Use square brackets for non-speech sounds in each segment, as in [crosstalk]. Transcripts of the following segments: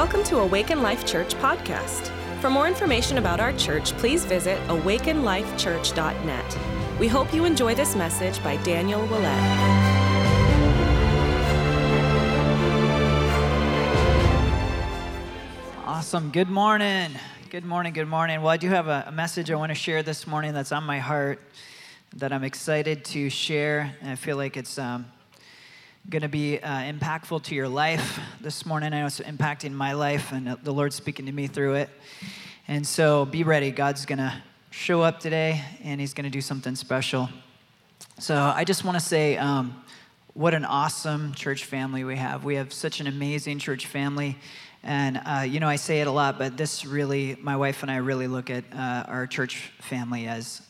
Welcome to Awaken Life Church podcast. For more information about our church, please visit awakenlifechurch.net. We hope you enjoy this message by Daniel Willett. Awesome. Good morning. Good morning. Good morning. Well, I do have a, message I want to share this morning that's on my heart that I'm excited to share. And I feel like it's um, going to be uh, impactful to your life this morning. I know it's impacting my life, and the Lord's speaking to me through it. And so be ready. God's going to show up today, and He's going to do something special. So I just want to say, um, what an awesome church family we have. We have such an amazing church family. And, uh, you know, I say it a lot, but this really, my wife and I really look at uh, our church family as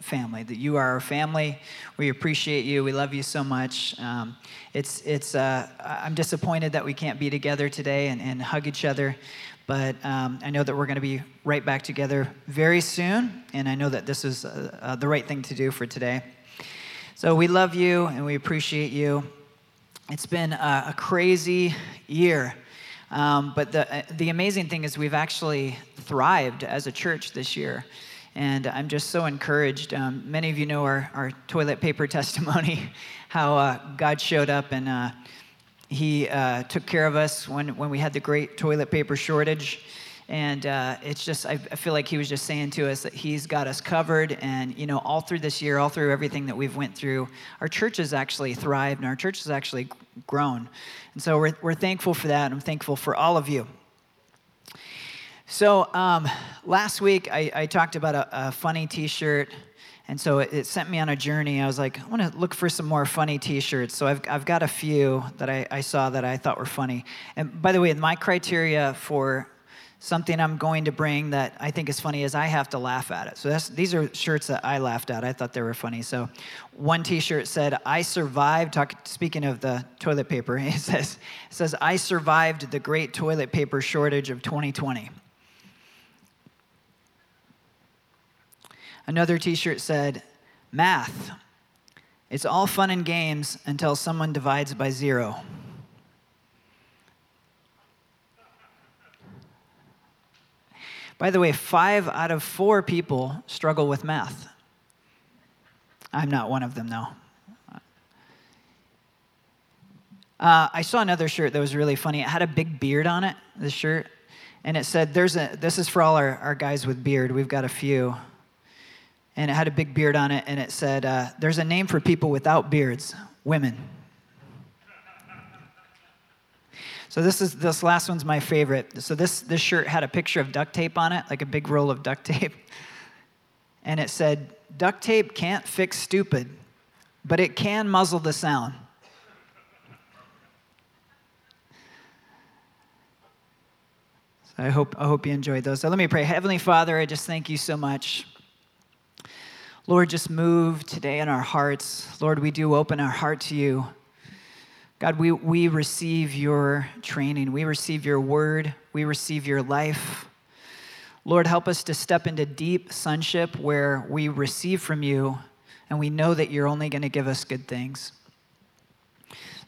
family, that you are our family. We appreciate you. We love you so much. Um, it's, it's, uh, I'm disappointed that we can't be together today and, and hug each other, but um, I know that we're going to be right back together very soon, and I know that this is uh, uh, the right thing to do for today. So we love you and we appreciate you. It's been a, a crazy year. Um, but the, uh, the amazing thing is, we've actually thrived as a church this year. And I'm just so encouraged. Um, many of you know our, our toilet paper [laughs] testimony, how uh, God showed up and uh, He uh, took care of us when, when we had the great toilet paper shortage. And uh, it's just, I, I feel like He was just saying to us that He's got us covered. And, you know, all through this year, all through everything that we've went through, our church has actually thrived and our church has actually grown. And so we're, we're thankful for that. And I'm thankful for all of you. So um, last week I, I, talked about a, a funny T-shirt, and so it, it, sent me on a journey. I was like, I want to look for some more funny T-shirts. So I've, I've got a few that I, I saw that I thought were funny. And by the way, my criteria for something I'm going to bring that I think is funny is I have to laugh at it. So these are shirts that I laughed at. I thought they were funny. So one T-shirt said, "I survived." Talk, speaking of the toilet paper, [laughs] it says, it says, "I survived the great toilet paper shortage of 2020." Another t shirt said, Math. It's all fun and games until someone divides by zero. By the way, five out of four people struggle with math. I'm not one of them, though. Uh, I saw another shirt that was really funny. It had a big beard on it, this shirt, and it said, "There's a. This is for all our, our guys with beard. We've got a few and it had a big beard on it, and it said, uh, There's a name for people without beards women. So this is this last one's my favorite. So this this shirt had a picture of duct tape on it, like a big roll of duct [laughs] tape. And it said, "Duct tape can't fix stupid, but it can muzzle the sound." So I hope I hope you enjoyed those. So let me pray. Heavenly Father, I just thank you so much Lord, just move today in our hearts. Lord, we do open our heart to you. God, we, we receive your training. We receive your word. We receive your life. Lord, help us to step into deep sonship where we receive from you and we know that you're only going to give us good things.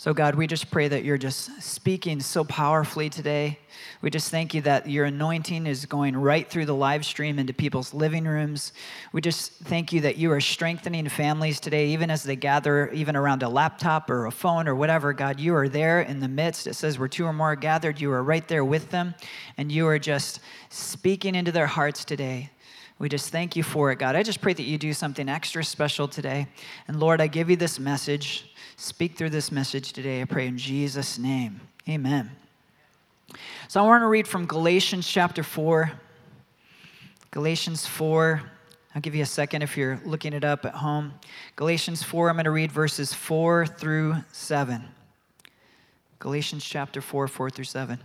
So, God, we just pray that you're just speaking so powerfully today. We just thank you that your anointing is going right through the live stream into people's living rooms. We just thank you that you are strengthening families today, even as they gather, even around a laptop or a phone or whatever. God, you are there in the midst. It says, where two or more are gathered, you are right there with them, and you are just speaking into their hearts today. We just thank you for it, God. I just pray that you do something extra special today. And Lord, I give you this message. Speak through this message today, I pray in Jesus' name. Amen. So I want to read from Galatians chapter 4. Galatians 4. I'll give you a second if you're looking it up at home. Galatians 4, I'm going to read verses 4 through 7. Galatians chapter 4, 4 through 7.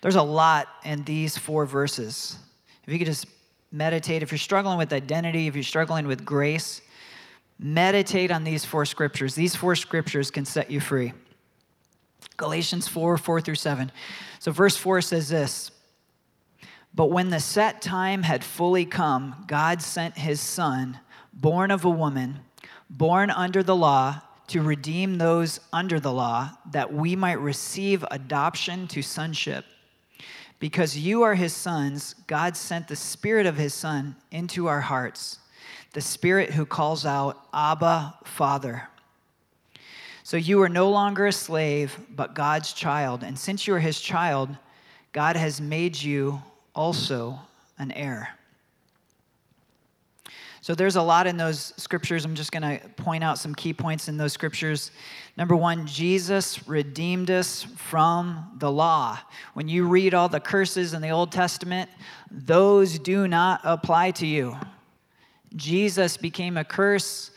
There's a lot in these four verses. If you could just meditate, if you're struggling with identity, if you're struggling with grace, Meditate on these four scriptures. These four scriptures can set you free. Galatians 4 4 through 7. So, verse 4 says this But when the set time had fully come, God sent his son, born of a woman, born under the law, to redeem those under the law, that we might receive adoption to sonship. Because you are his sons, God sent the Spirit of his Son into our hearts, the Spirit who calls out, Abba, Father. So you are no longer a slave, but God's child. And since you are his child, God has made you also an heir. So there's a lot in those scriptures. I'm just going to point out some key points in those scriptures. Number one, Jesus redeemed us from the law. When you read all the curses in the Old Testament, those do not apply to you. Jesus became a curse.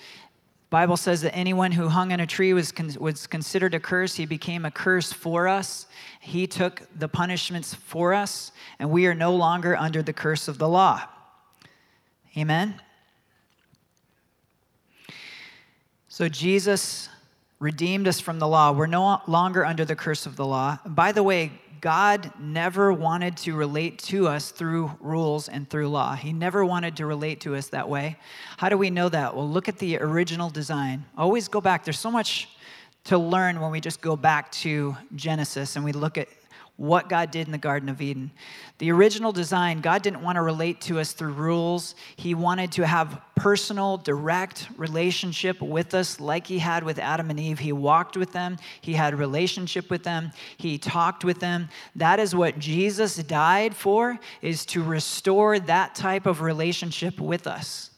Bible says that anyone who hung on a tree was, con- was considered a curse. He became a curse for us. He took the punishments for us, and we are no longer under the curse of the law. Amen. So Jesus redeemed us from the law. We're no longer under the curse of the law. By the way, God never wanted to relate to us through rules and through law. He never wanted to relate to us that way. How do we know that? Well, look at the original design. Always go back. There's so much to learn when we just go back to Genesis and we look at what God did in the Garden of Eden. The original design, God didn't want to relate to us through rules. He wanted to have personal, direct relationship with us like he had with Adam and Eve. He walked with them, he had relationship with them, he talked with them. That is what Jesus died for is to restore that type of relationship with us.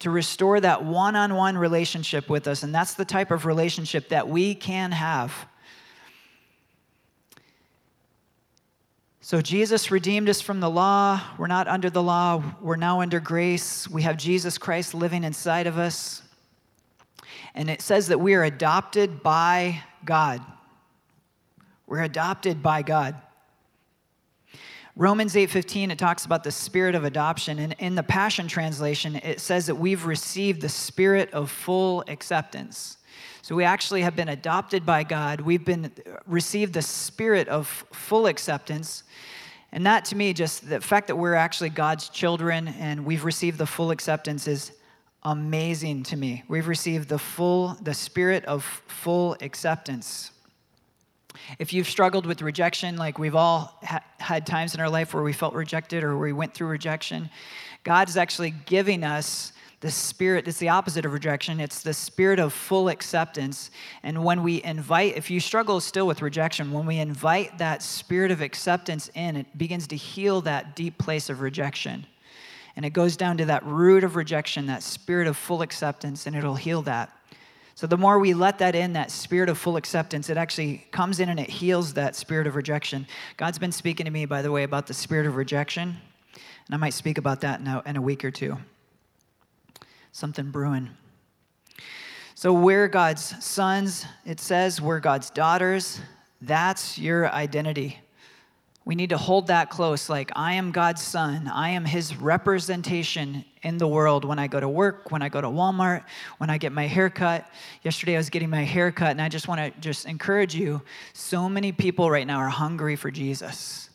To restore that one on one relationship with us. And that's the type of relationship that we can have So Jesus redeemed us from the law. We're not under the law, we're now under grace. We have Jesus Christ living inside of us. And it says that we are adopted by God. We're adopted by God. Romans 8:15 it talks about the spirit of adoption and in the Passion translation it says that we've received the spirit of full acceptance. So we actually have been adopted by God. We've been received the spirit of full acceptance. And that to me, just the fact that we're actually God's children and we've received the full acceptance is amazing to me. We've received the full, the spirit of full acceptance. If you've struggled with rejection, like we've all ha- had times in our life where we felt rejected or we went through rejection, God's actually giving us the spirit, it's the opposite of rejection. It's the spirit of full acceptance. And when we invite, if you struggle still with rejection, when we invite that spirit of acceptance in, it begins to heal that deep place of rejection. And it goes down to that root of rejection, that spirit of full acceptance, and it'll heal that. So the more we let that in, that spirit of full acceptance, it actually comes in and it heals that spirit of rejection. God's been speaking to me, by the way, about the spirit of rejection. And I might speak about that in a, in a week or two something brewing. So, we're God's sons, it says, we're God's daughters. That's your identity. We need to hold that close. Like, I am God's son. I am his representation in the world when I go to work, when I go to Walmart, when I get my hair cut. Yesterday I was getting my hair cut, and I just want to just encourage you. So many people right now are hungry for Jesus.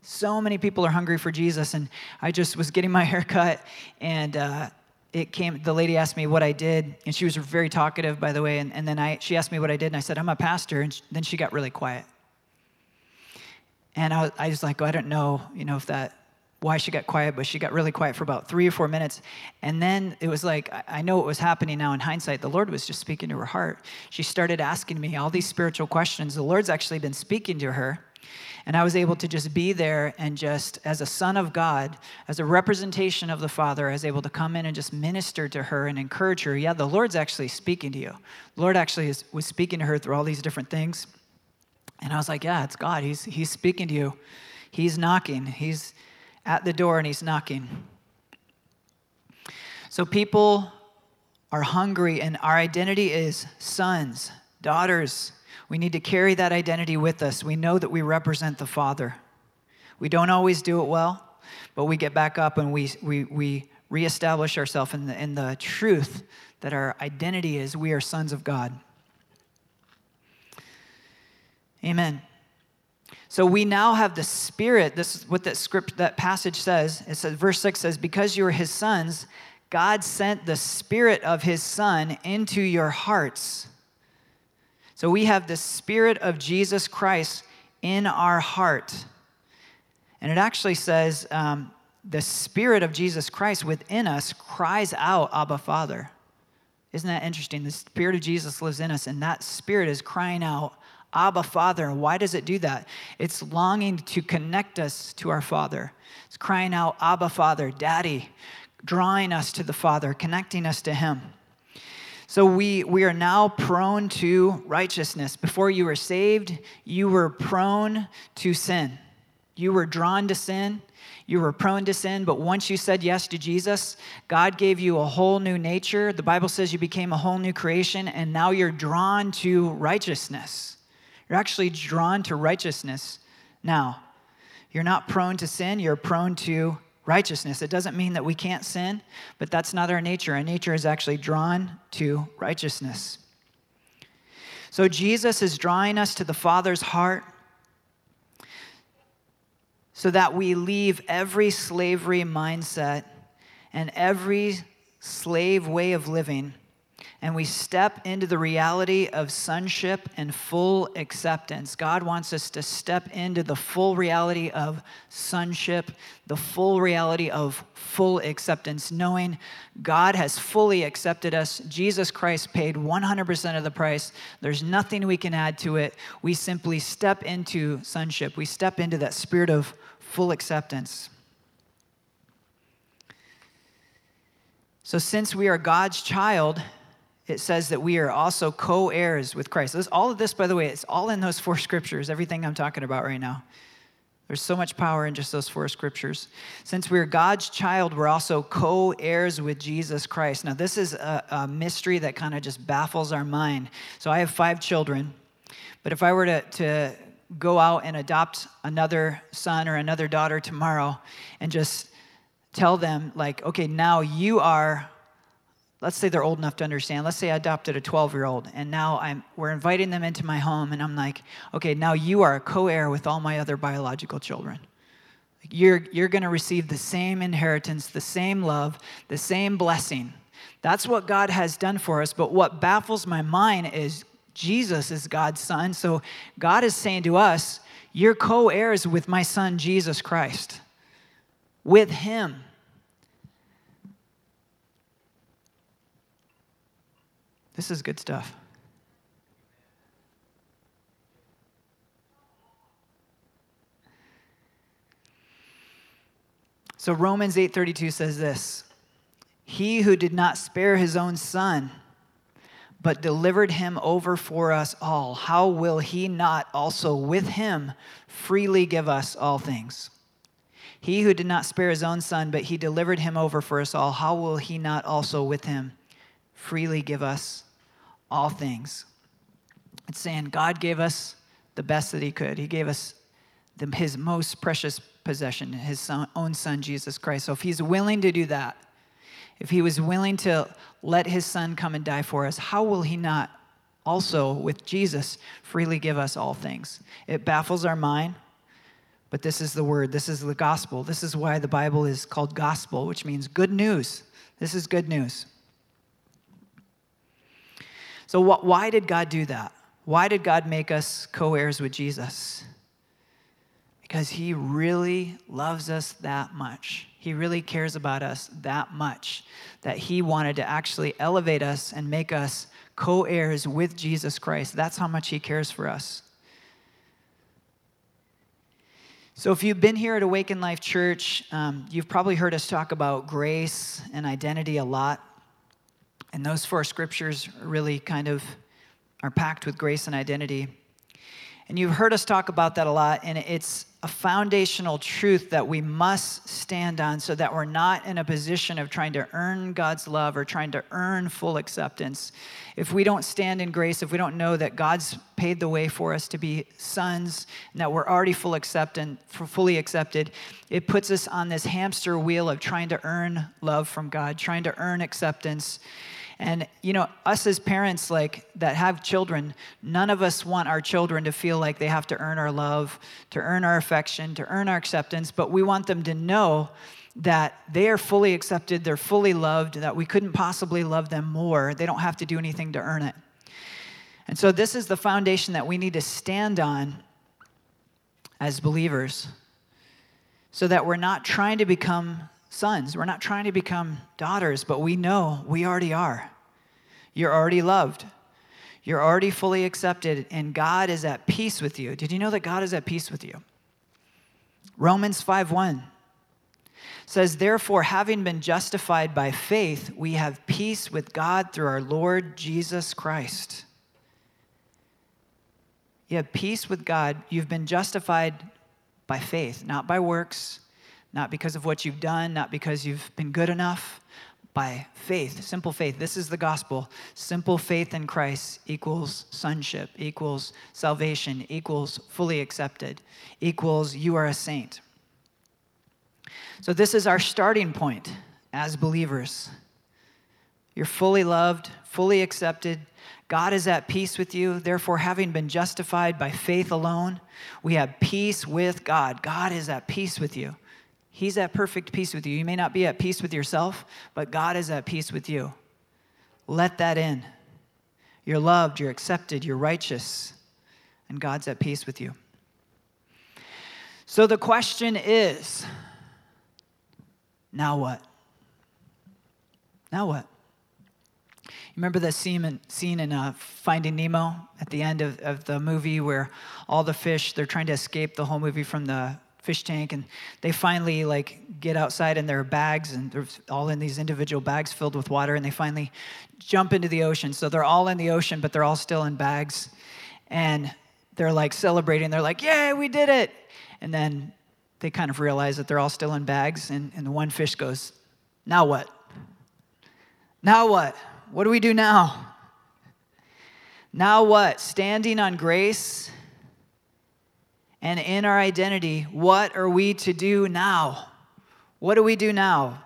So many people are hungry for Jesus. And I just was getting my [laughs] hair cut, and uh, it came the lady asked me what i did and she was very talkative by the way and, and then I, she asked me what i did and i said i'm a pastor and then she got really quiet. And I, I was like oh, i don't know you know if that why she got quiet but she got really quiet for about three or four minutes and then it was like I know what was happening now in hindsight the lord was just speaking to her heart. She started asking me all these spiritual questions. The lord's actually been speaking to her and I was able to just be there and just, as a son of God, as a representation of the Father, I was able to come in and just minister to her and encourage her. Yeah, the Lord's actually speaking to you. The Lord actually is, was speaking to her through all these different things. And I was like, yeah, it's God. He's, he's speaking to you. He's knocking. He's at the door and he's knocking. So people are hungry, and our identity is sons, daughters, we need to carry that identity with us. We know that we represent the Father. We don't always do it well, but we get back up and we, we, we reestablish ourselves in the, in the truth that our identity is we are sons of God. Amen. So we now have the Spirit. This is what that script, that passage says. It says, verse 6 says, Because you are his sons, God sent the Spirit of his Son into your hearts so we have the Spirit of Jesus Christ in our heart. And it actually says, um, the Spirit of Jesus Christ within us cries out, Abba, Father. Isn't that interesting? The Spirit of Jesus lives in us, and that Spirit is crying out, Abba, Father. Why does it do that? It's longing to connect us to our Father. It's crying out, Abba, Father, Daddy, drawing us to the Father, connecting us to Him. So we, we are now prone to righteousness. Before you were saved, you were prone to sin. You were drawn to sin. You were prone to sin, but once you said yes to Jesus, God gave you a whole new nature. The Bible says you became a whole new creation, and now you're drawn to righteousness. You're actually drawn to righteousness now. You're not prone to sin, you're prone to righteousness. It doesn't mean that we can't sin, but that's not our nature. Our nature is actually drawn to righteousness. So Jesus is drawing us to the Father's heart so that we leave every slavery mindset and every slave way of living and we step into the reality of sonship and full acceptance. God wants us to step into the full reality of sonship, the full reality of full acceptance, knowing God has fully accepted us. Jesus Christ paid 100% of the price. There's nothing we can add to it. We simply step into sonship, we step into that spirit of full acceptance. So, since we are God's child, it says that we are also co heirs with Christ. All of this, by the way, it's all in those four scriptures, everything I'm talking about right now. There's so much power in just those four scriptures. Since we're God's child, we're also co heirs with Jesus Christ. Now, this is a, a mystery that kind of just baffles our mind. So, I have five children, but if I were to, to go out and adopt another son or another daughter tomorrow and just tell them, like, okay, now you are let's say they're old enough to understand. Let's say i adopted a 12 year old and now i'm we're inviting them into my home and i'm like okay now you are a co-heir with all my other biological children. You're you're going to receive the same inheritance the same love the same blessing. That's what god has done for us but what baffles my mind is jesus is god's son so god is saying to us you're co-heirs with my son jesus christ. With him This is good stuff. So Romans 8:32 says this, "He who did not spare his own son, but delivered him over for us all, how will he not also with him freely give us all things?" He who did not spare his own son, but he delivered him over for us all, how will he not also with him freely give us all things. It's saying God gave us the best that He could. He gave us the, His most precious possession, His son, own Son, Jesus Christ. So if He's willing to do that, if He was willing to let His Son come and die for us, how will He not also, with Jesus, freely give us all things? It baffles our mind. But this is the word. This is the gospel. This is why the Bible is called gospel, which means good news. This is good news. So, why did God do that? Why did God make us co heirs with Jesus? Because He really loves us that much. He really cares about us that much that He wanted to actually elevate us and make us co heirs with Jesus Christ. That's how much He cares for us. So, if you've been here at Awaken Life Church, um, you've probably heard us talk about grace and identity a lot. And those four scriptures really kind of are packed with grace and identity. And you've heard us talk about that a lot, and it's a foundational truth that we must stand on so that we're not in a position of trying to earn God's love or trying to earn full acceptance. If we don't stand in grace, if we don't know that God's paid the way for us to be sons and that we're already full accepted, fully accepted, it puts us on this hamster wheel of trying to earn love from God, trying to earn acceptance. And, you know, us as parents, like, that have children, none of us want our children to feel like they have to earn our love, to earn our affection, to earn our acceptance, but we want them to know that they are fully accepted, they're fully loved, that we couldn't possibly love them more. They don't have to do anything to earn it. And so, this is the foundation that we need to stand on as believers. so that we're not trying to become sons. We're not trying to become daughters, but we know we already are. You're already loved. You're already fully accepted, and God is at peace with you. Did you know that God is at peace with you? Romans 5:1 says, Therefore, having been justified by faith, we have peace with God through our Lord Jesus Christ. You have peace with God. You've been justified by faith, not by works, not because of what you've done, not because you've been good enough, by faith, simple faith. This is the gospel. Simple faith in Christ equals sonship, equals salvation, equals fully accepted, equals you are a saint. So, this is our starting point as believers. You're fully loved, fully accepted. God is at peace with you. Therefore, having been justified by faith alone, we have peace with God. God is at peace with you. He's at perfect peace with you. You may not be at peace with yourself, but God is at peace with you. Let that in. You're loved, you're accepted, you're righteous, and God's at peace with you. So the question is now what? Now what? Remember the scene in, scene in uh, Finding Nemo at the end of, of the movie where all the fish, they're trying to escape the whole movie from the fish tank and they finally like get outside in their bags and they're all in these individual bags filled with water and they finally jump into the ocean. So they're all in the ocean but they're all still in bags. And they're like celebrating. They're like yay we did it! And then they kind of realize that they're all still in bags and, and the one fish goes now what? Now what? What do we do now? Now what? Standing on grace and in our identity, what are we to do now? What do we do now?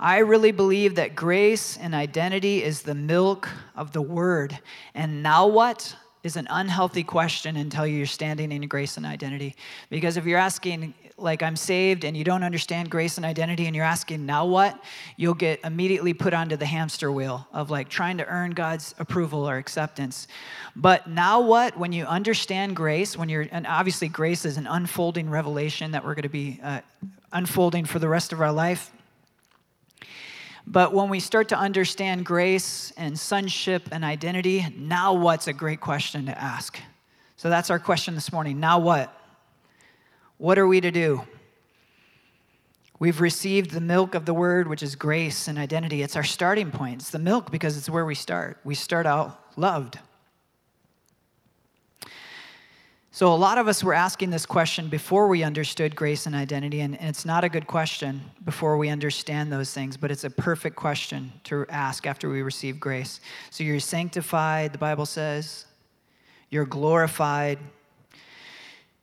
I really believe that grace and identity is the milk of the word. And now what is an unhealthy question until you're standing in grace and identity. Because if you're asking, like, I'm saved and you don't understand grace and identity and you're asking, now what? You'll get immediately put onto the hamster wheel of like trying to earn God's approval or acceptance. But now what? When you understand grace, when you're, and obviously grace is an unfolding revelation that we're going to be uh, unfolding for the rest of our life. But when we start to understand grace and sonship and identity, now what's a great question to ask? So that's our question this morning. Now what? What are we to do? We've received the milk of the word, which is grace and identity. It's our starting point. It's the milk because it's where we start. We start out loved. So, a lot of us were asking this question before we understood grace and identity, and, it's not a good question before we understand those things, but it's a perfect question to ask after we receive grace. So, you're sanctified, the Bible says, you're glorified,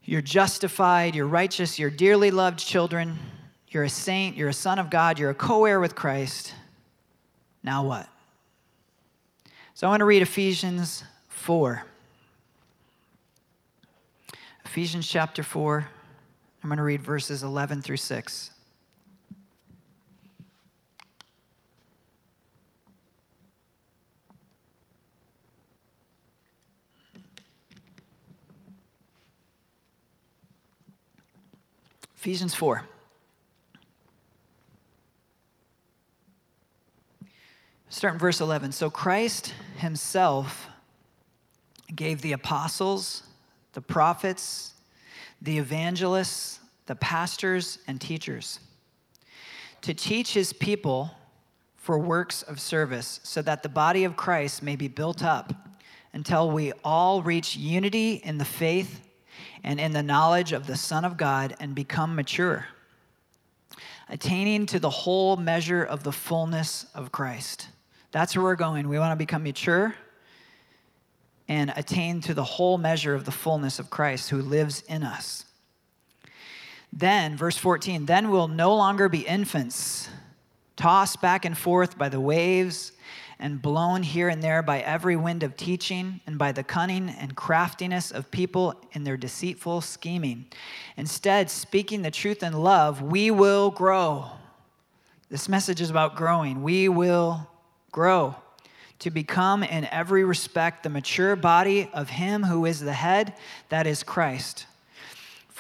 you're justified, you're righteous, you're dearly loved children, you're a saint, you're a son of God, you're a co heir with Christ. Now what? So, I want to read Ephesians 4. Ephesians chapter 4, I'm going to read verses 11 through 6. Ephesians 4. Start in verse 11. So Christ himself gave the apostles, the prophets, the evangelists, the pastors, and teachers, to teach his people for works of service, so that the body of Christ may be built up until we all reach unity in the faith and in the knowledge of the Son of God and become mature, attaining to the whole measure of the fullness of Christ. That's where we're going. We want to become mature and attain to the whole measure of the fullness of Christ who lives in us. Then, verse 14, then we'll no longer be infants, tossed back and forth by the waves and blown here and there by every wind of teaching and by the cunning and craftiness of people in their deceitful scheming. Instead, speaking the truth in love, we will grow. This message is about growing. We will grow to become in every respect the mature body of Him who is the head, that is Christ.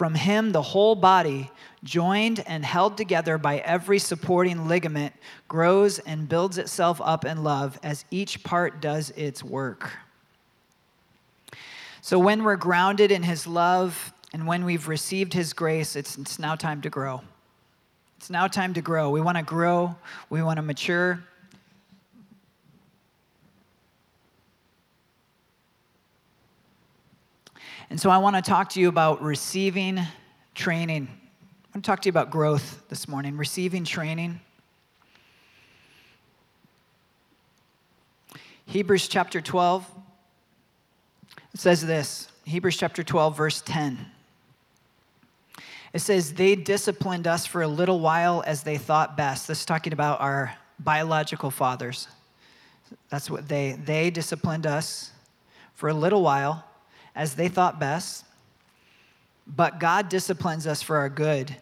From him, the whole body, joined and held together by every supporting ligament, grows and builds itself up in love as each part does its work. So, when we're grounded in his love and when we've received his grace, it's, it's now time to grow. It's now time to grow. We want to grow, we want to mature. And so I want to talk to you about receiving training. I want to talk to you about growth this morning, receiving training. Hebrews chapter 12 says this Hebrews chapter 12, verse 10. It says, They disciplined us for a little while as they thought best. This is talking about our biological fathers. That's what they, they disciplined us for a little while as they thought best. But God disciplines us for our good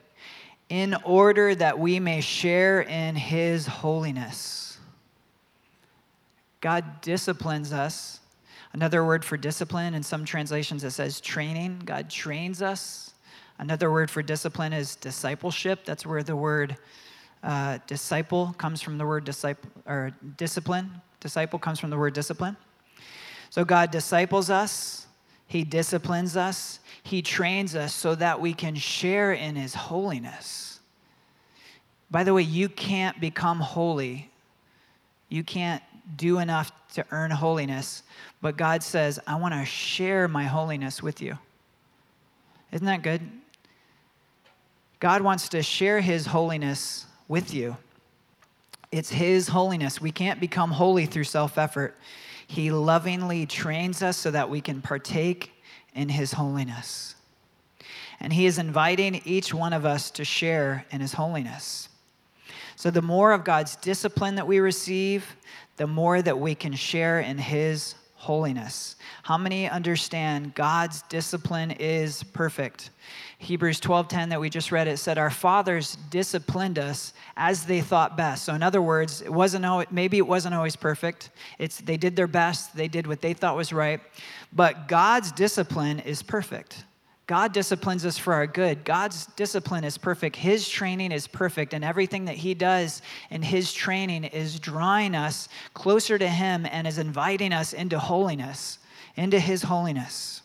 in order that we may share in his holiness. God disciplines us. Another word for discipline, in some translations, it says training. God trains us. Another word for discipline is discipleship. That's where the word uh, disciple comes from the word disciple, or discipline. Disciple comes from the word discipline. So God disciples us he disciplines us, He trains us so that we can share in His holiness. By the way, you can't become holy. You can't do enough to earn holiness, but God says, I want to share my holiness with you. Isn't that good? God wants to share His holiness with you. It's His holiness. We can't become holy through self effort. He lovingly trains us so that we can partake in His holiness. And He is inviting each one of us to share in His holiness. So, the more of God's discipline that we receive, the more that we can share in His holiness. How many understand God's discipline is perfect? Hebrews 12:10 that we just read it said our fathers disciplined us as they thought best. So in other words, it wasn't always, maybe it wasn't always perfect. It's they did their best, they did what they thought was right, but God's discipline is perfect. God disciplines us for our good. God's discipline is perfect. His training is perfect. And everything that He does in His training is drawing us closer to Him and is inviting us into holiness, into His holiness.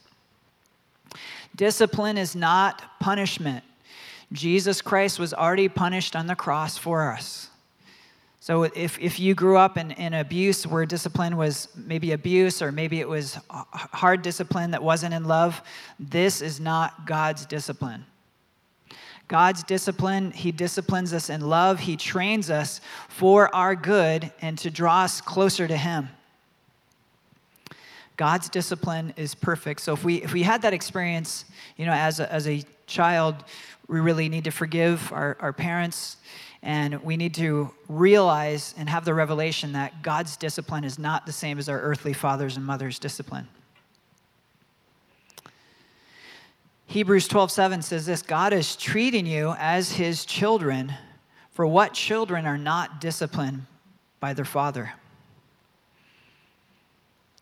Discipline is not punishment. Jesus Christ was already punished on the cross for us. So if, if you grew up in, in abuse where discipline was maybe abuse or maybe it was hard discipline that wasn't in love, this is not God's discipline. God's discipline, He disciplines us in love. He trains us for our good and to draw us closer to Him. God's discipline is perfect. So if we if we had that experience, you know, as a, as a child, we really need to forgive our, our parents and we need to realize and have the revelation that God's discipline is not the same as our earthly fathers and mothers' discipline. Hebrews 12:7 says this, God is treating you as his children, for what children are not disciplined by their father?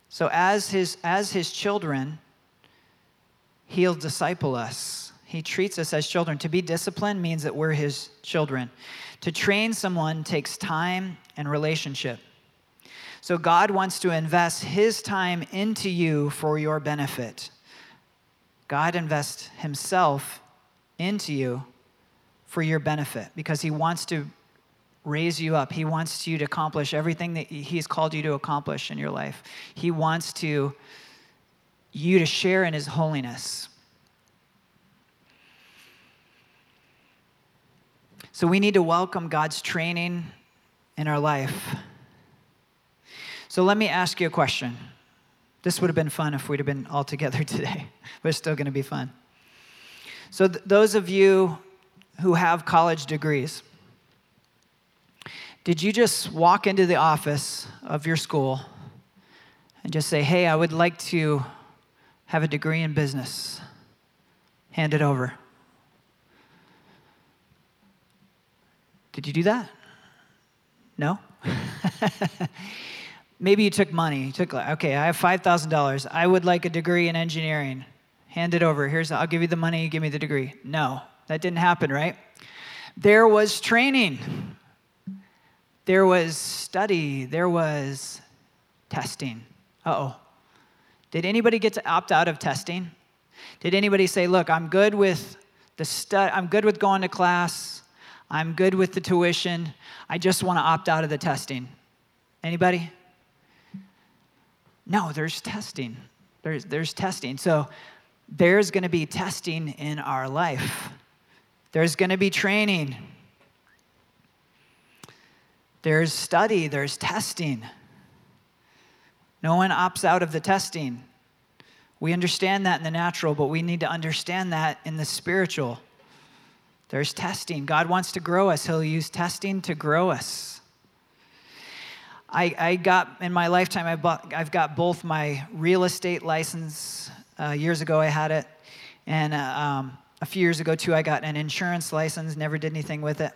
So as his as his children, he'll disciple us. He treats us as children. To be disciplined means that we're his children. To train someone takes time and relationship. So God wants to invest his time into you for your benefit. God invests himself into you for your benefit because he wants to raise you up. He wants you to accomplish everything that he's called you to accomplish in your life. He wants to you to share in his holiness. So we need to welcome God's training in our life. So let me ask you a question. This would have been fun if we'd have been all together [laughs] today, but it's still going to be fun. So, th- those of you who have college degrees, did you just walk into the office of your school and just say, Hey, I would like to have a degree in business? Hand it over. Did you do that? No? [laughs] Maybe you took money. You took, okay, I have $5,000. I would like a degree in engineering. hand it over. Here's, I'll give you the money, you give me the degree. No, that didn't happen, right? There was training, there was study, there was testing. Uh oh. Did anybody get to opt out of testing? Did anybody say, look, I'm good with the stud, I'm good with going to class, I'm good with the tuition, I just want to opt out of the testing? Anybody? No, there's testing. There's, there's testing. So there's going to be testing in our life. There's going to be training. There's study, there's testing. No one opts out of the testing. We understand that in the natural, but we need to understand that in the spiritual. There's testing. God wants to grow us, He'll use testing to grow us. I, I got, in my lifetime, I bought, I've got both my real estate license. Uh, years ago, I had it. And uh, um, a few years ago, too, I got an insurance license, never did anything with it.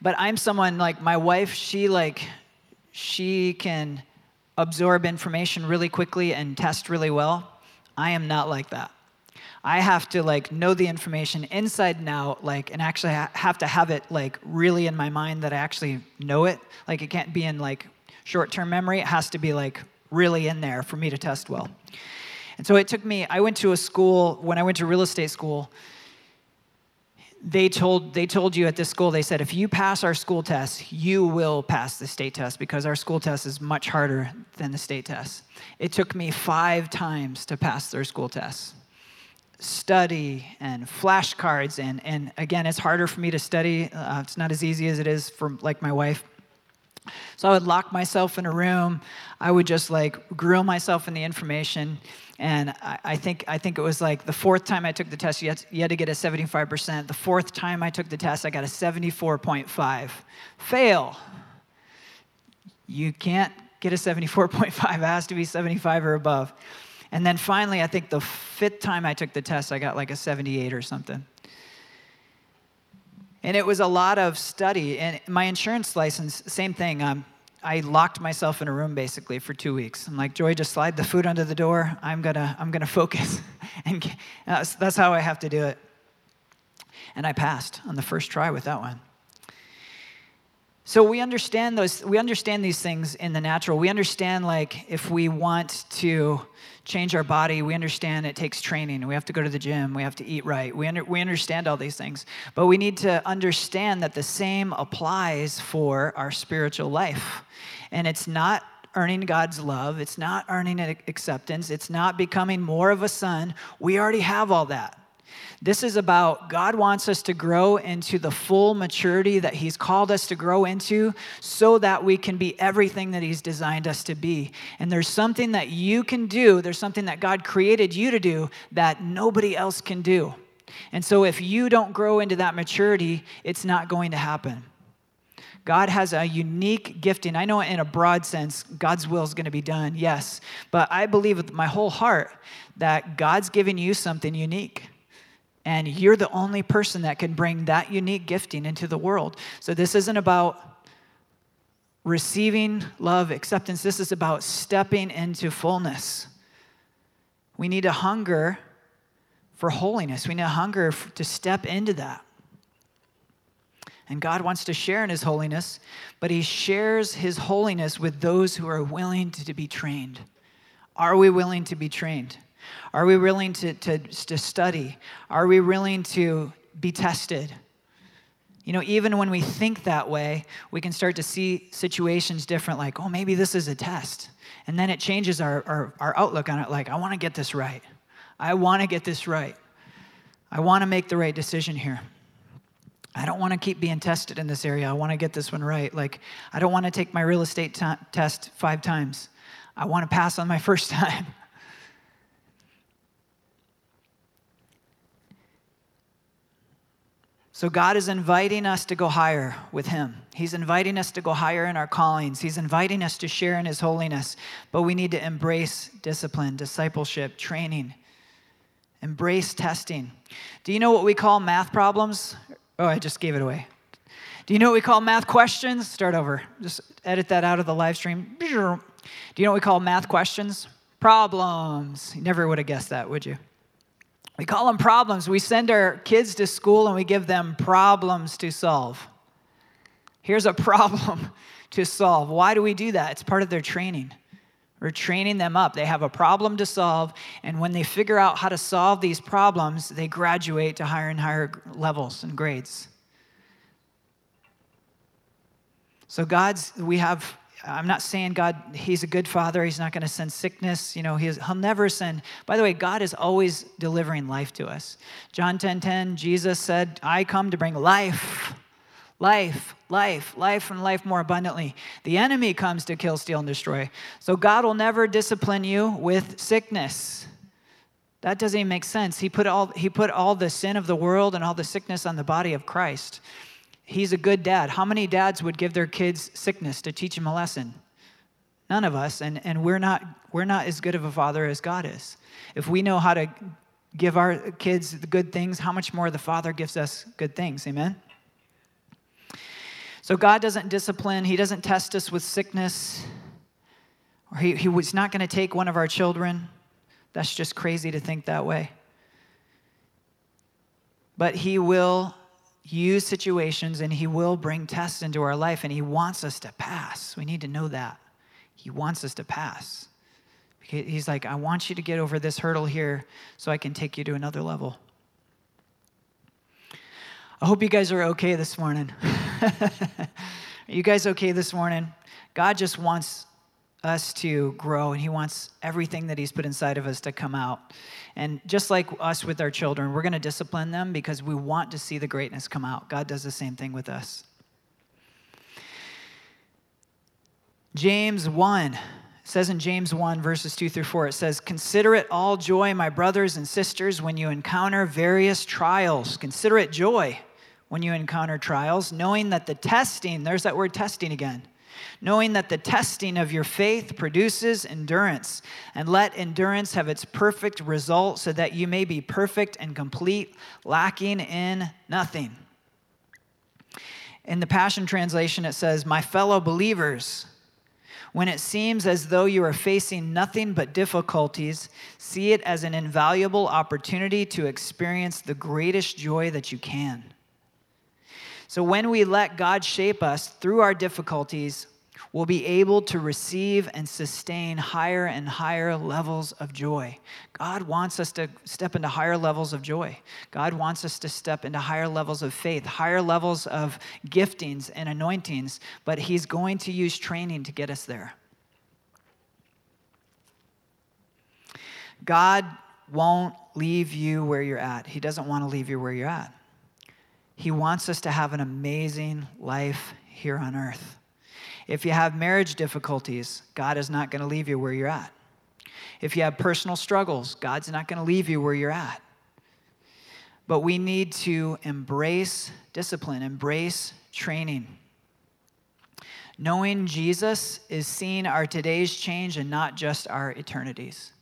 But I'm someone like my wife, she like, she can absorb information really quickly and test really well. I am not like that. I have to like know the information inside and out, like, and actually ha- have to have it like really in my mind that I actually know it. Like, it can't be in like short-term memory. It has to be like really in there for me to test well. And so it took me. I went to a school when I went to real estate school they told they told you at this school they said if you pass our school test you will pass the state test because our school test is much harder than the state test it took me five times to pass their school test study and flashcards and and again it's harder for me to study uh, it's not as easy as it is for like my wife so I would lock myself in a room. I would just like grill myself in the information. And I, I think, I think it was like the fourth time I took the test, you had, you had to get a 75%. The fourth time I took the test, I got a 74.5. Fail. You can't get a 74.5, it has to be 75 or above. And then finally, I think the fifth time I took the test, I got like a 78 or something. And it was a lot of study. And my insurance license, same thing. Um, I locked myself in a room basically for two weeks. I'm like, Joy, just slide the food under the door. I'm gonna, I'm gonna focus, [laughs] and that's, that's how I have to do it. And I passed on the first try with that one. So we understand those we understand these things in the natural. We understand like if we want to change our body, we understand it takes training. We have to go to the gym, we have to eat right. We under, we understand all these things. But we need to understand that the same applies for our spiritual life. And it's not earning God's love, it's not earning acceptance, it's not becoming more of a son. We already have all that. This is about God wants us to grow into the full maturity that He's called us to grow into so that we can be everything that He's designed us to be. And there's something that you can do, there's something that God created you to do that nobody else can do. And so if you don't grow into that maturity, it's not going to happen. God has a unique gifting. I know in a broad sense, God's will is going to be done, yes. But I believe with my whole heart that God's given you something unique. And you're the only person that can bring that unique gifting into the world. So this isn't about receiving love, acceptance. This is about stepping into fullness. We need a hunger for holiness. We need a hunger to step into that. And God wants to share in his holiness, but he shares his holiness with those who are willing to be trained. Are we willing to be trained? Are we willing to, to, to study? Are we willing to be tested? You know, even when we think that way, we can start to see situations different, like, oh, maybe this is a test. And then it changes our, our, our outlook on it, like, I want to get this right. I want to get this right. I want to make the right decision here. I don't want to keep being tested in this area. I want to get this one right. Like, I don't want to take my real estate t- test five times. I want to pass on my [laughs] first time. So, God is inviting us to go higher with Him. He's inviting us to go higher in our callings. He's inviting us to share in His holiness. But we need to embrace discipline, discipleship, training, embrace testing. Do you know what we call math problems? Oh, I just gave it away. Do you know what we call math questions? Start over. Just edit that out of the live stream. Do you know what we call math questions? Problems. You never would have guessed that, would you? We call them problems. We send our kids to school and we give them problems to solve. Here's a [laughs] problem to solve. Why do we do that? It's part of their training. We're training them up. They have a problem to solve, and when they figure out how to solve these problems, they graduate to higher and higher levels and grades. So, God's, we have, I'm not saying God, He's a good father. He's not going to send sickness. You know, he's, He'll never send. By the way, God is always delivering life to us. John 10 10, Jesus said, I come to bring life life, life, life, and life more abundantly. The enemy comes to kill, steal, and destroy. So God will never discipline you with sickness. That doesn't even make sense. He put all, he put all the sin of the world and all the sickness on the body of Christ. He's a good dad. How many dads would give their kids sickness to teach them a lesson? None of us. And, and we're, not, we're not as good of a father as God is. If we know how to give our kids the good things, how much more the Father gives us good things? Amen? So God doesn't discipline, He doesn't test us with sickness, or He, he was not going to take one of our children. That's just crazy to think that way. But He will use situations and He will bring tests into our life, and He wants us to pass. We need to know that. He wants us to pass. He's like, I want you to get over this hurdle here so I can take you to another level. I hope you guys are okay this morning. [laughs] are you guys okay this morning? God just wants us to grow and he wants everything that he's put inside of us to come out. And just like us with our children, we're going to discipline them because we want to see the greatness come out. God does the same thing with us. James 1 says in James 1, verses 2 through 4, it says, Consider it all joy, my brothers and sisters, when you encounter various trials. Consider it joy when you encounter trials, knowing that the testing, there's that word testing again, knowing that the testing of your faith produces endurance, and let endurance have its perfect result so that you may be perfect and complete, lacking in nothing. In the Passion Translation, it says, My fellow believers, when it seems as though you are facing nothing but difficulties, see it as an invaluable opportunity to experience the greatest joy that you can. So when we let God shape us through our difficulties, we'll be able to receive and sustain higher and higher levels of joy. God wants us to step into higher levels of joy. God wants us to step into higher levels of faith, higher levels of giftings and anointings, but He's going to use training to get us there. God won't leave you where you're at. He doesn't want to leave you where you're at. He wants us to have an amazing life here on earth. If you have marriage difficulties, God is not going to leave you where you're at. If you have personal struggles, God's not going to leave you where you're at. But we need to embrace discipline, embrace training. Knowing Jesus is seeing our today's change and not just our eternities.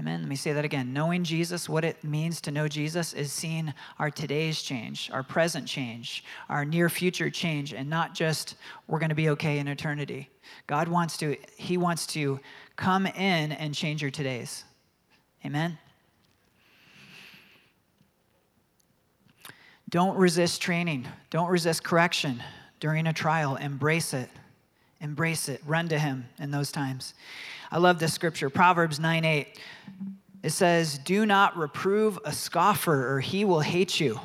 Amen. Let me say that again. Knowing Jesus, what it means to know Jesus is seeing our today's change, our present change, our near future change, and not just we're going to be okay in eternity. God wants to, He wants to come in and change your today's. Amen. Don't resist training. Don't resist correction during a trial. Embrace it. Embrace it. Run to Him in those times. I love this scripture, Proverbs 9 8. It says, Do not reprove a scoffer, or he will hate you.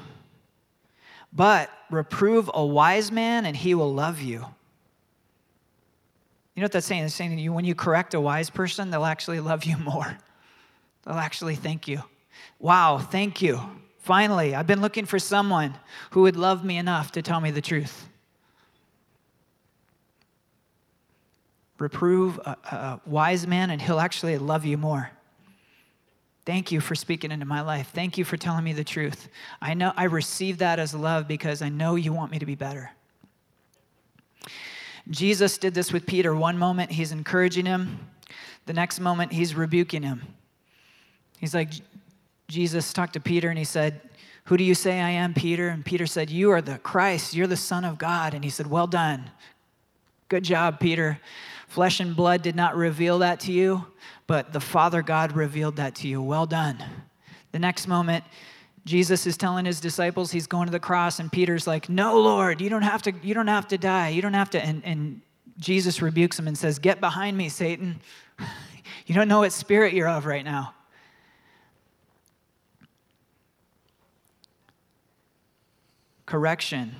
But reprove a wise man, and he will love you. You know what that's saying? It's saying you, when you correct a wise person, they'll actually love you more. They'll actually thank you. Wow, thank you. Finally, I've been looking for someone who would love me enough to tell me the truth. Reprove a, a wise man, and he'll actually love you more. Thank you for speaking into my life. Thank you for telling me the truth. I know I receive that as love because I know you want me to be better. Jesus did this with Peter. One moment he's encouraging him, the next moment he's rebuking him. He's like, Jesus talked to Peter and he said, Who do you say I am, Peter? And Peter said, You are the Christ. You're the Son of God. And he said, Well done. Good job, Peter. Flesh and blood did not reveal that to you, but the Father God revealed that to you. Well done. The next moment, Jesus is telling his disciples he's going to the cross, and Peter's like, No, Lord, you don't have to, you don't have to die. You don't have to. And, and Jesus rebukes him and says, Get behind me, Satan. [laughs] you don't know what spirit you're of right now. Correction.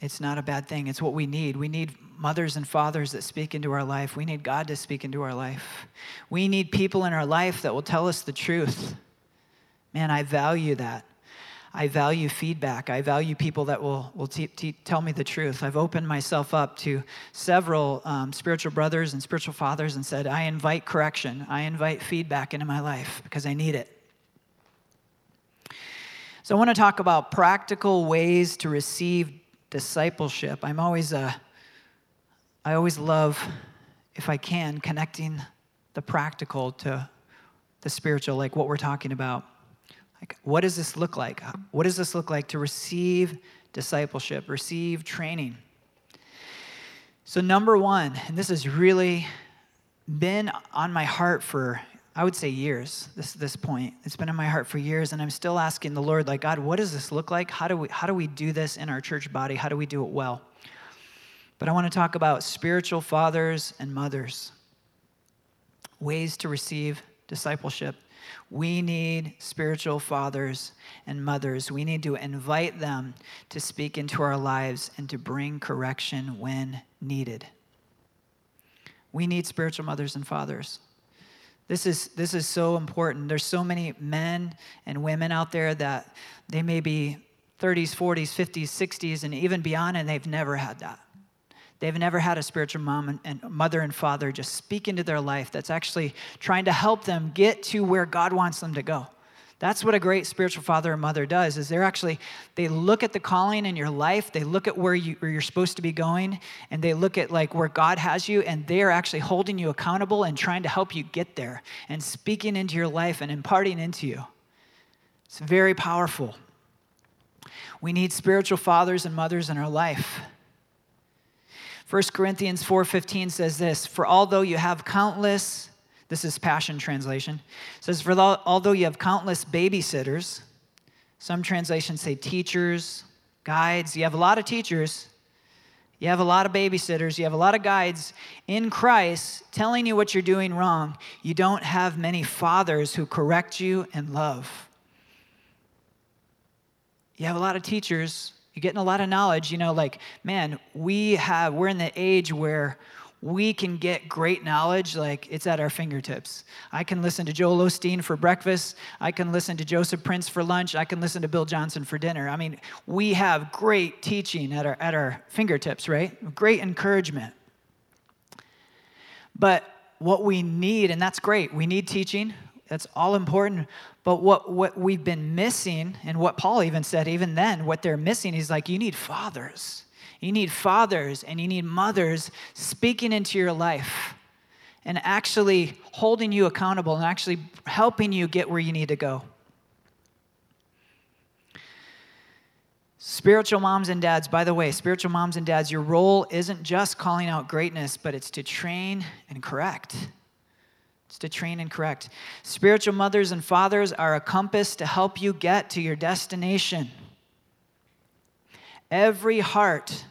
It's not a bad thing. It's what we need. We need mothers and fathers that speak into our life. We need God to speak into our life. We need people in our life that will tell us the truth. Man, I value that. I value feedback. I value people that will, will t- t- tell me the truth. I've opened myself up to several um, spiritual brothers and spiritual fathers and said, I invite correction. I invite feedback into my life because I need it. So I want to talk about practical ways to receive discipleship. I'm always, uh, I always love, if I can, connecting the practical to the spiritual, like what we're talking about. Like, what does this look like? What does this look like to receive discipleship, receive training? So, number one, and this has really been on my heart for, I would say, years, this, this point. It's been in my heart for years, and I'm still asking the Lord, like, God, what does this look like? How do we, how do, we do this in our church body? How do we do it well? But I want to talk about spiritual fathers and mothers, ways to receive discipleship. We need spiritual fathers and mothers. We need to invite them to speak into our lives and to bring correction when needed. We need spiritual mothers and fathers. This is, this is so important. There's so many men and women out there that they may be 30s, 40s, 50s, 60s, and even beyond, and they've never had that. They've never had a spiritual mom and, and, mother and father just speak into their life that's actually trying to help them get to where God wants them to go. That's what a great spiritual father or mother does is they're actually they look at the calling in your life, they look at where, you, where you're supposed to be going, and they look at like where God has you, and they're actually holding you accountable and trying to help you get there and speaking into your life and imparting into you. It's very powerful. We need spiritual fathers and mothers in our life. 1 Corinthians 4:15 says this, "For although you have countless this is Passion translation. Says, For although you have countless babysitters, some translations say teachers, guides, you have a lot of teachers, you have a lot of babysitters, you have a lot of guides in Christ telling you what you're doing wrong. You don't have many fathers who correct you and love. You have a lot of teachers you're getting a lot of knowledge. You know, like, man, we have, we're in the age where we can get great knowledge like it's at our fingertips. I can listen to Joel Osteen for breakfast. I can listen to Joseph Prince for lunch. I can listen to Bill Johnson for dinner. I mean, we have great teaching at our, at our fingertips, right? Great encouragement. But what we need, and that's great, we need teaching. That's all important. But what, what we've been missing, and what Paul even said, even then, what they're missing is like, you need fathers. You need fathers and you need mothers speaking into your life and actually holding you accountable and actually helping you get where you need to go. Spiritual moms and dads, by the way, spiritual moms and dads, your role isn't just calling out greatness, but it's to train and correct. It's to train and correct. Spiritual mothers and fathers are a compass to help you get to your destination. Every heart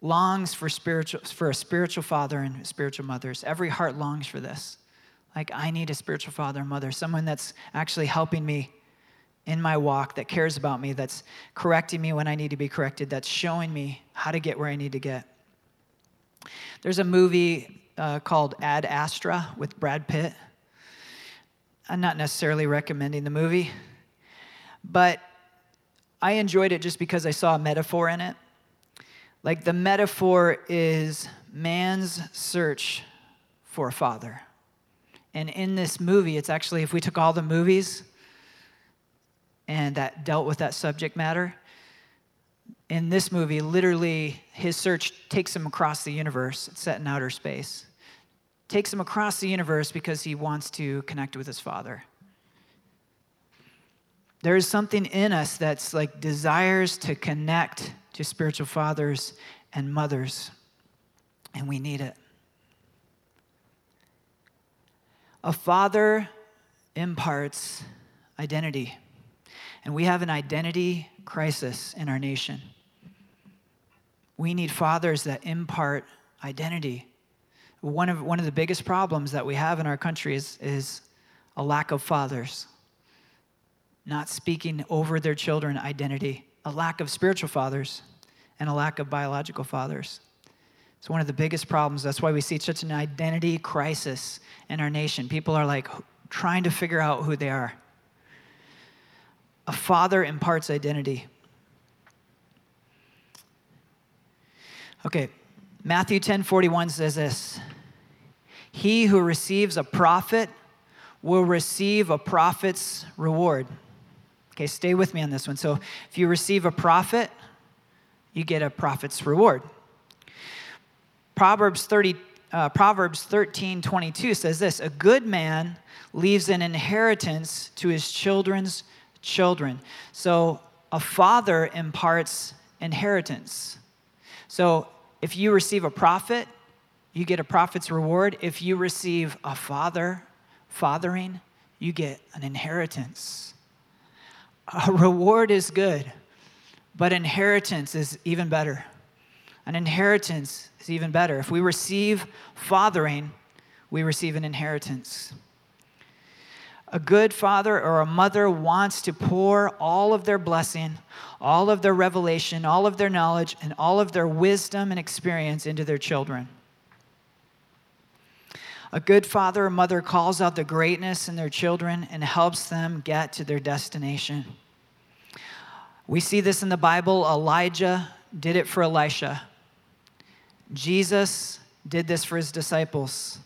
longs for, spiritual, for a spiritual father and spiritual mothers. Every heart longs for this. Like, I need a spiritual father and mother, someone that's actually helping me in my walk, that cares about me, that's correcting me when I need to be corrected, that's showing me how to get where I need to get. There's a movie uh, called Ad Astra with Brad Pitt. I'm not necessarily recommending the movie, but I enjoyed it just because I saw a metaphor in it. Like the metaphor is man's search for a father. And in this movie, it's actually, if we took all the movies and that dealt with that subject matter, in this movie, literally, his search takes him across the universe. It's set in outer space. Takes him across the universe because he wants to connect with his father. There is something in us that's like desires to connect to spiritual fathers and mothers, and we need it. A father imparts identity. And we have an identity crisis in our nation. We need fathers that impart identity. One of, one of the biggest problems that we have in our country is, is a lack of fathers, not speaking over their children identity, a lack of spiritual fathers, and a lack of biological fathers. It's one of the biggest problems. That's why we see such an identity crisis in our nation. People are like trying to figure out who they are. A father imparts identity. Okay, Matthew 10 41 says this He who receives a prophet will receive a prophet's reward. Okay, stay with me on this one. So if you receive a prophet, you get a prophet's reward. Proverbs 30, uh, Proverbs 13, 22 says this A good man leaves an inheritance to his children's children. So a father imparts inheritance. So if you receive a prophet, you get a prophet's reward. If you receive a father, fathering, you get an inheritance. A reward is good, but inheritance is even better. An inheritance is even better. If we receive fathering, we receive an inheritance. A good father or a mother wants to pour all of their blessing, all of their revelation, all of their knowledge, and all of their wisdom and experience into their children. A good father or mother calls out the greatness in their children and helps them get to their destination. We see this in the Bible. Elijah did it for Elisha. Jesus did this for his disciples.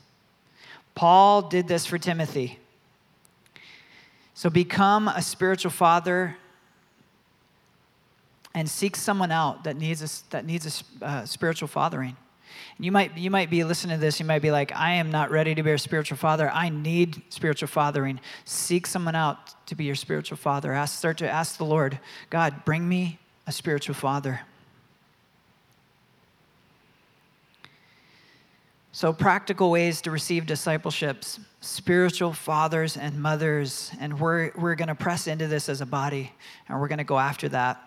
Paul did this for Timothy. So become a spiritual father and seek someone out that needs a, that needs a uh, spiritual fathering. And you might, you might be listening to this, you might be like, I am not ready to be a spiritual father. I need spiritual fathering. Seek someone out to be your spiritual father. Ask, start to ask the Lord, God, bring me a spiritual father. So, practical ways to receive discipleships, spiritual fathers and mothers, and we're, we're going to press into this as a body, and we're going to go after that.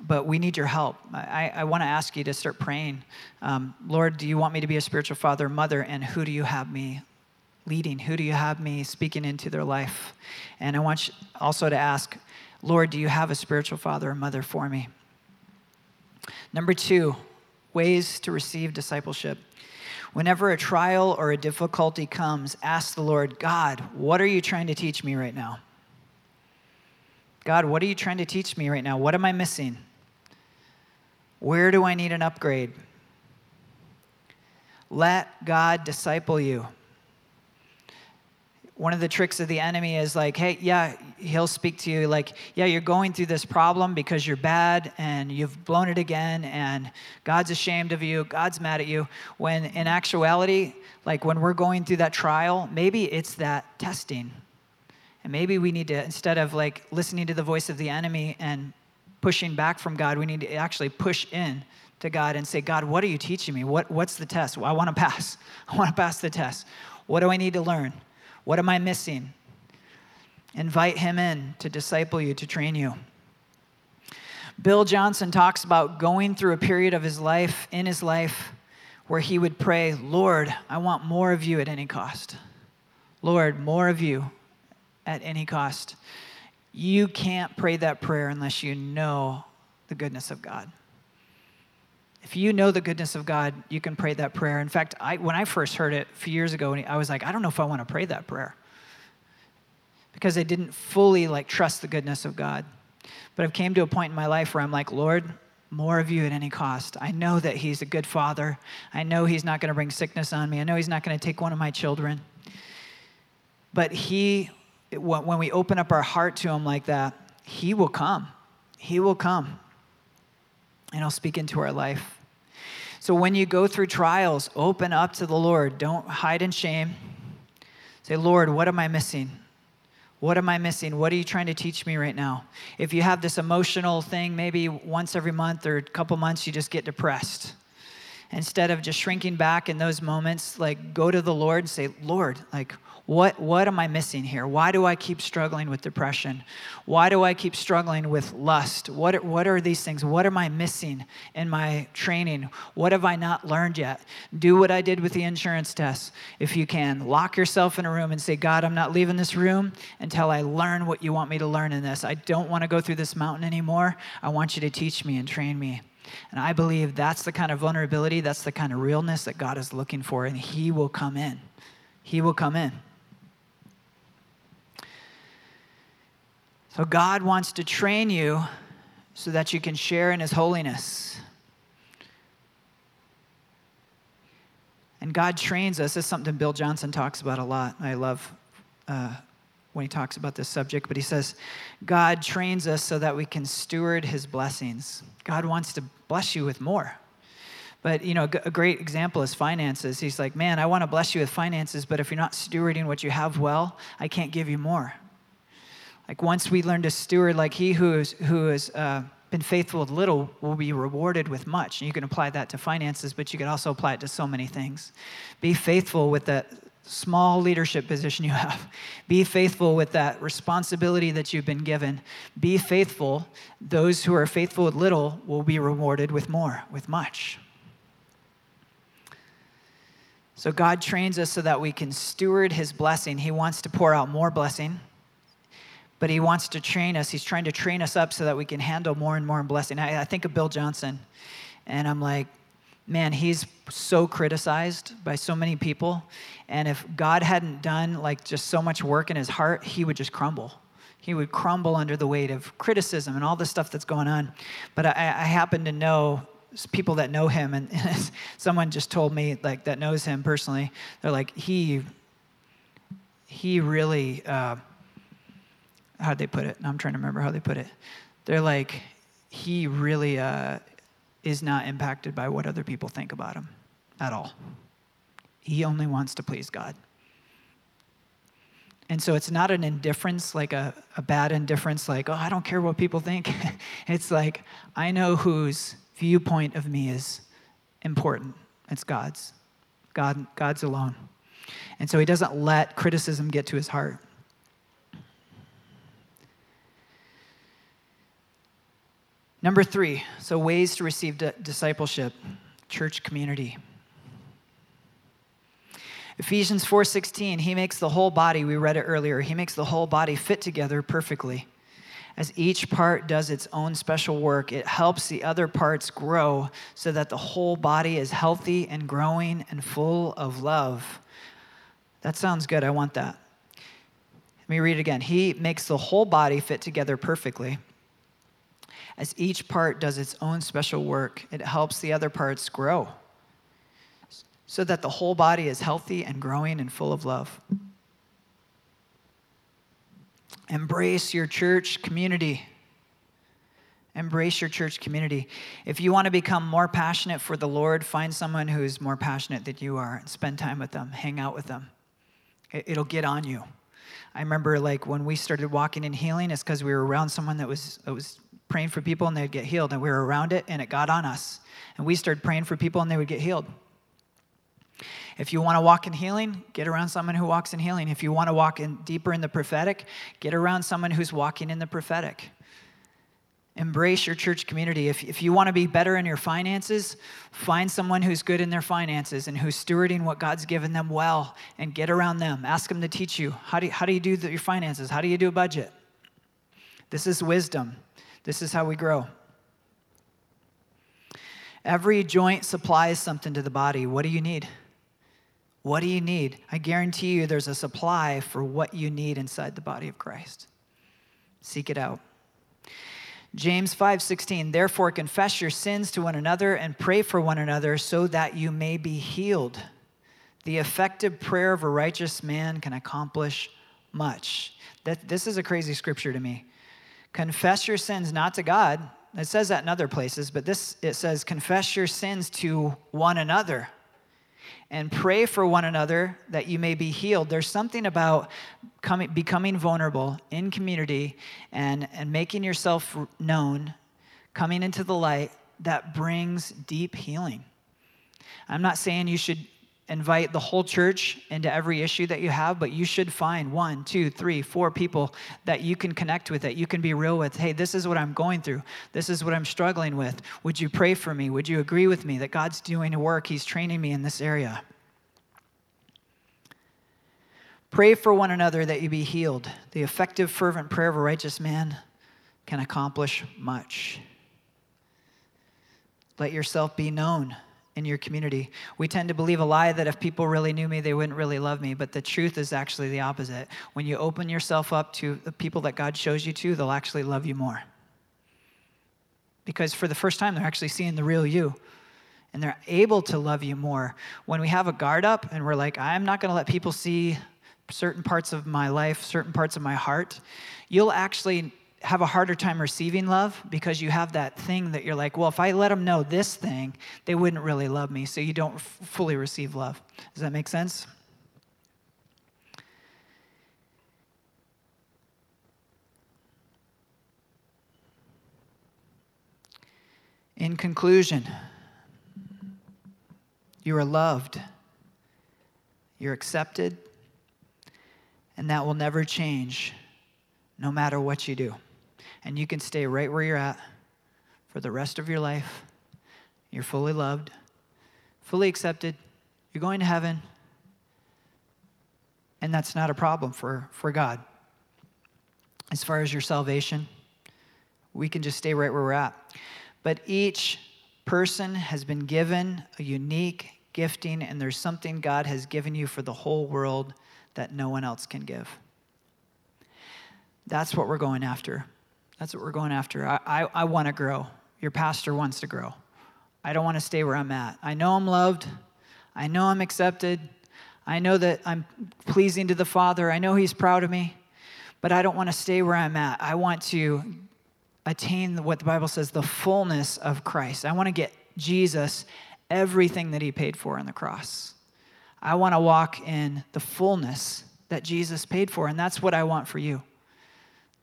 But we need your help. I, I want to ask you to start praying. Um, Lord, do you want me to be a spiritual father or mother, and who do you have me leading? Who do you have me speaking into their life? And I want you also to ask, Lord, do you have a spiritual father or mother for me? Number two, ways to receive discipleship. Whenever a trial or a difficulty comes, ask the Lord, God, what are you trying to teach me right now? God, what are you trying to teach me right now? What am I missing? Where do I need an upgrade? Let God disciple you one of the tricks of the enemy is like, hey, yeah, he'll speak to you like, yeah, you're going through this problem because you're bad and you've blown it again and God's ashamed of you, God's mad at you. When in actuality, like when we're going through that trial, maybe it's that testing. And maybe we need to, instead of like listening to the voice of the enemy and pushing back from God, we need to actually push in to God and say, God, what are you teaching me? What, what's the test? Well, I want to pass. [laughs] I want to pass the test. What do I need to learn? What am I missing? Invite him in to disciple you, to train you. Bill Johnson talks about going through a period of his life, in his life, where he would pray, Lord, I want more of you at any cost. Lord, more of you at any cost. You can't pray that prayer unless you know the goodness of God. If you know the goodness of God, you can pray that prayer. In fact, I, when I first heard it a few years ago, I was like, I don't know if I want to pray that prayer because I didn't fully like trust the goodness of God. But I've came to a point in my life where I'm like, Lord, more of you at any cost. I know that He's a good Father. I know He's not going to bring sickness on me. I know He's not going to take one of my children. But He, when we open up our heart to Him like that, He will come. He will come and He'll speak into our life. So when you go through trials, open up to the Lord. Don't hide in shame. Say, Lord, what am I missing? What am I missing? What are you trying to teach me right now? If you have this emotional thing, maybe once every month or a couple months, you just get depressed. instead of just shrinking back in those moments, like go to the Lord and say, Lord, like, what, what am I missing here? Why do I keep struggling with depression? Why do I keep struggling with lust? What, what are these things? What am I missing in my training? What have I not learned yet? Do what I did with the insurance test if you can. Lock yourself in a room and say, God, I'm not leaving this room until I learn what you want me to learn in this. I don't want to go through this mountain anymore. I want you to teach me and train me. And I believe that's the kind of vulnerability, that's the kind of realness that God is looking for, and He will come in. He will come in. So God wants to train you so that you can share in his holiness. And God trains us. This is something Bill Johnson talks about a lot. I love uh, when he talks about this subject, but he says, God trains us so that we can steward his blessings. God wants to bless you with more. But, you know, a great example is finances. He's like, man, I want to bless you with finances, but if you're not stewarding what you have well, I can't give you more. Like once we learn to steward, like he who who has uh, been faithful with little will be rewarded with much. And you can apply that to finances, but you can also apply it to so many things. Be faithful with that small leadership position you have. Be faithful with that responsibility that you've been given. Be faithful. Those who are faithful with little will be rewarded with more, with much. So God trains us so that we can steward his blessing. He wants to pour out more blessing but he wants to train us. He's trying to train us up so that we can handle more and more in blessing. I, I think of Bill Johnson, and I'm like, man, he's so criticized by so many people. And if God hadn't done like just so much work in his heart, he would just crumble. He would crumble under the weight of criticism and all the stuff that's going on. But I, I happen to know people that know him, and [laughs] someone just told me like that knows him personally. They're like he he really. Uh, how'd they put it? I'm trying to remember how they put it. They're like, he really uh, is not impacted by what other people think about him at all. He only wants to please God. And so it's not an indifference, like a, a bad indifference, like, oh, I don't care what people think. [laughs] it's like, I know whose viewpoint of me is important. It's God's. God, God's alone. And so he doesn't let criticism get to his heart. Number three, so ways to receive discipleship, church community. Ephesians 4:16, he makes the whole body, we read it earlier, he makes the whole body fit together perfectly. As each part does its own special work, it helps the other parts grow so that the whole body is healthy and growing and full of love. That sounds good. I want that. Let me read it again. He makes the whole body fit together perfectly as each part does its own special work, it helps the other parts grow so that the whole body is healthy and growing and full of love. Embrace your church community. Embrace your church community. If you want to become more passionate for the Lord, find someone who's more passionate than you are and spend time with them, hang out with them. It'll get on you. I remember like when we started walking in healing, it's because we were around someone that was, that was praying for people and they'd get healed. And we were around it and it got on us. And we started praying for people and they would get healed. If you want to walk in healing, get around someone who walks in healing. If you want to walk in deeper in the prophetic, get around someone who's walking in the prophetic. Embrace your church community. If, if you want to be better in your finances, find someone who's good in their finances and who's stewarding what God's given them well and get around them. Ask them to teach you. How do you, how do, you do the, your finances? How do you do a budget? This is wisdom. This is how we grow. Every joint supplies something to the body. What do you need? What do you need? I guarantee you there's a supply for what you need inside the body of Christ. Seek it out. James 5:16 Therefore confess your sins to one another and pray for one another so that you may be healed. The effective prayer of a righteous man can accomplish much. That, this is a crazy scripture to me. Confess your sins not to God. It says that in other places, but this it says confess your sins to one another and pray for one another that you may be healed. There's something about coming, becoming vulnerable in community and, and making yourself known, coming into the light, that brings deep healing. I'm not saying you should invite the whole church into every issue that you have, but you should find one, two, three, four people that you can connect with, that you can be real with. Hey, this is what I'm going through. This is what I'm struggling with. Would you pray for me? Would you agree with me that God's doing a work? He's training me in this area. Pray for one another that you be healed. The effective, fervent prayer of a righteous man can accomplish much. Let yourself be known in your community. We tend to believe a lie that if people really knew me, they wouldn't really love me. But the truth is actually the opposite. When you open yourself up to the people that God shows you to, they'll actually love you more. Because for the first time, they're actually seeing the real you. And they're able to love you more. When we have a guard up and we're like, I'm not going to let people see certain parts of my life, certain parts of my heart, you'll actually have a harder time receiving love because you have that thing that you're like, well, if I let them know this thing, they wouldn't really love me. So you don't f- fully receive love. Does that make sense? In conclusion, you are loved, you're accepted, and that will never change no matter what you do and you can stay right where you're at for the rest of your life. You're fully loved, fully accepted. You're going to heaven. And that's not a problem for, for God. As far as your salvation, we can just stay right where we're at. But each person has been given a unique gifting, and there's something God has given you for the whole world that no one else can give. That's what we're going after. That's what we're going after. I, I, I want to grow. Your pastor wants to grow. I don't want to stay where I'm at. I know I'm loved. I know I'm accepted. I know that I'm pleasing to the Father. I know He's proud of me, but I don't want to stay where I'm at. I want to attain what the Bible says the fullness of Christ. I want to get Jesus everything that He paid for on the cross. I want to walk in the fullness that Jesus paid for, and that's what I want for you.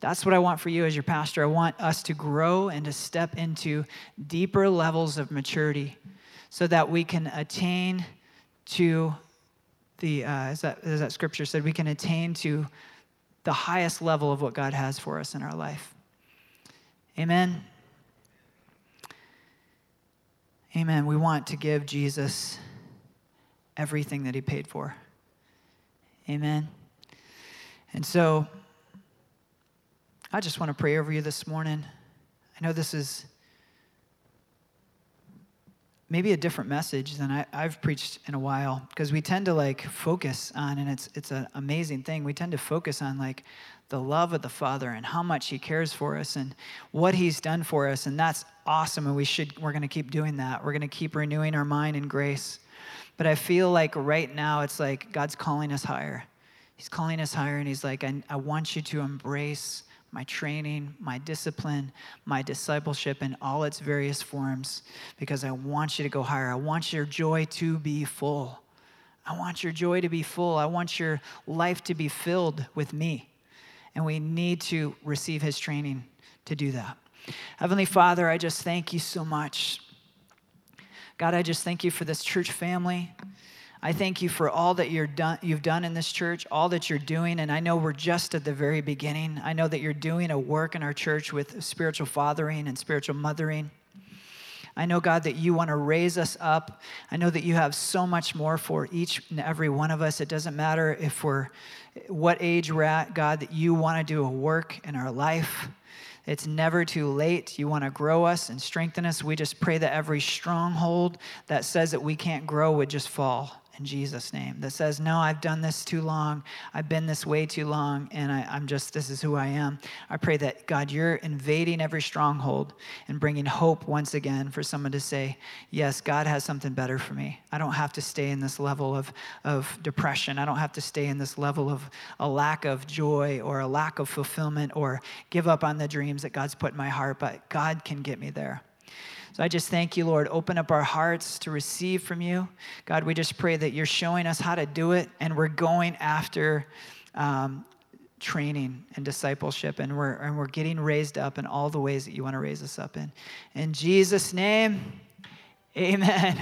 That's what I want for you as your pastor. I want us to grow and to step into deeper levels of maturity so that we can attain to the, uh, as, that, as that scripture said, we can attain to the highest level of what God has for us in our life. Amen. Amen. We want to give Jesus everything that he paid for. Amen. And so, I just want to pray over you this morning. I know this is maybe a different message than I, have preached in a while because we tend to like focus on, and it's it's an amazing thing. We tend to focus on like the love of the Father and how much He cares for us and what He's done for us, and that's awesome. And we should we're going to keep doing that. We're going to keep renewing our mind in grace. But I feel like right now it's like God's calling us higher. He's calling us higher, and He's like, I, I want you to embrace my training, my discipline, my discipleship in all its various forms because I want you to go higher. I want your joy to be full. I want your joy to be full. I want your life to be filled with me. And we need to receive his training to do that. Heavenly Father, I just thank you so much. God, I just thank you for this church family. I thank you for all that you're done, you've done in this church, all that you're doing. And I know we're just at the very beginning. I know that you're doing a work in our church with spiritual fathering and spiritual mothering. I know, God, that you want to raise us up. I know that you have so much more for each and every one of us. It doesn't matter if we're what age we're at, God, that you want to do a work in our life. It's never too late. You want to grow us and strengthen us. We just pray that every stronghold that says that we can't grow would just fall in Jesus' name that says, No, I've done this too long. I've been this way too long, and I, am just, this is who I am. I pray that, God, you're invading every stronghold and bringing hope once again for someone to say, Yes, God has something better for me. I don't have to stay in this level of, of depression. I don't have to stay in this level of a lack of joy or a lack of fulfillment or give up on the dreams that God's put in my heart, but God can get me there. So I just thank you, Lord. Open up our hearts to receive from you. God, we just pray that you're showing us how to do it, and we're going after um, training and discipleship, and we're, and we're getting raised up in all the ways that you want to raise us up in. In Jesus' name, amen.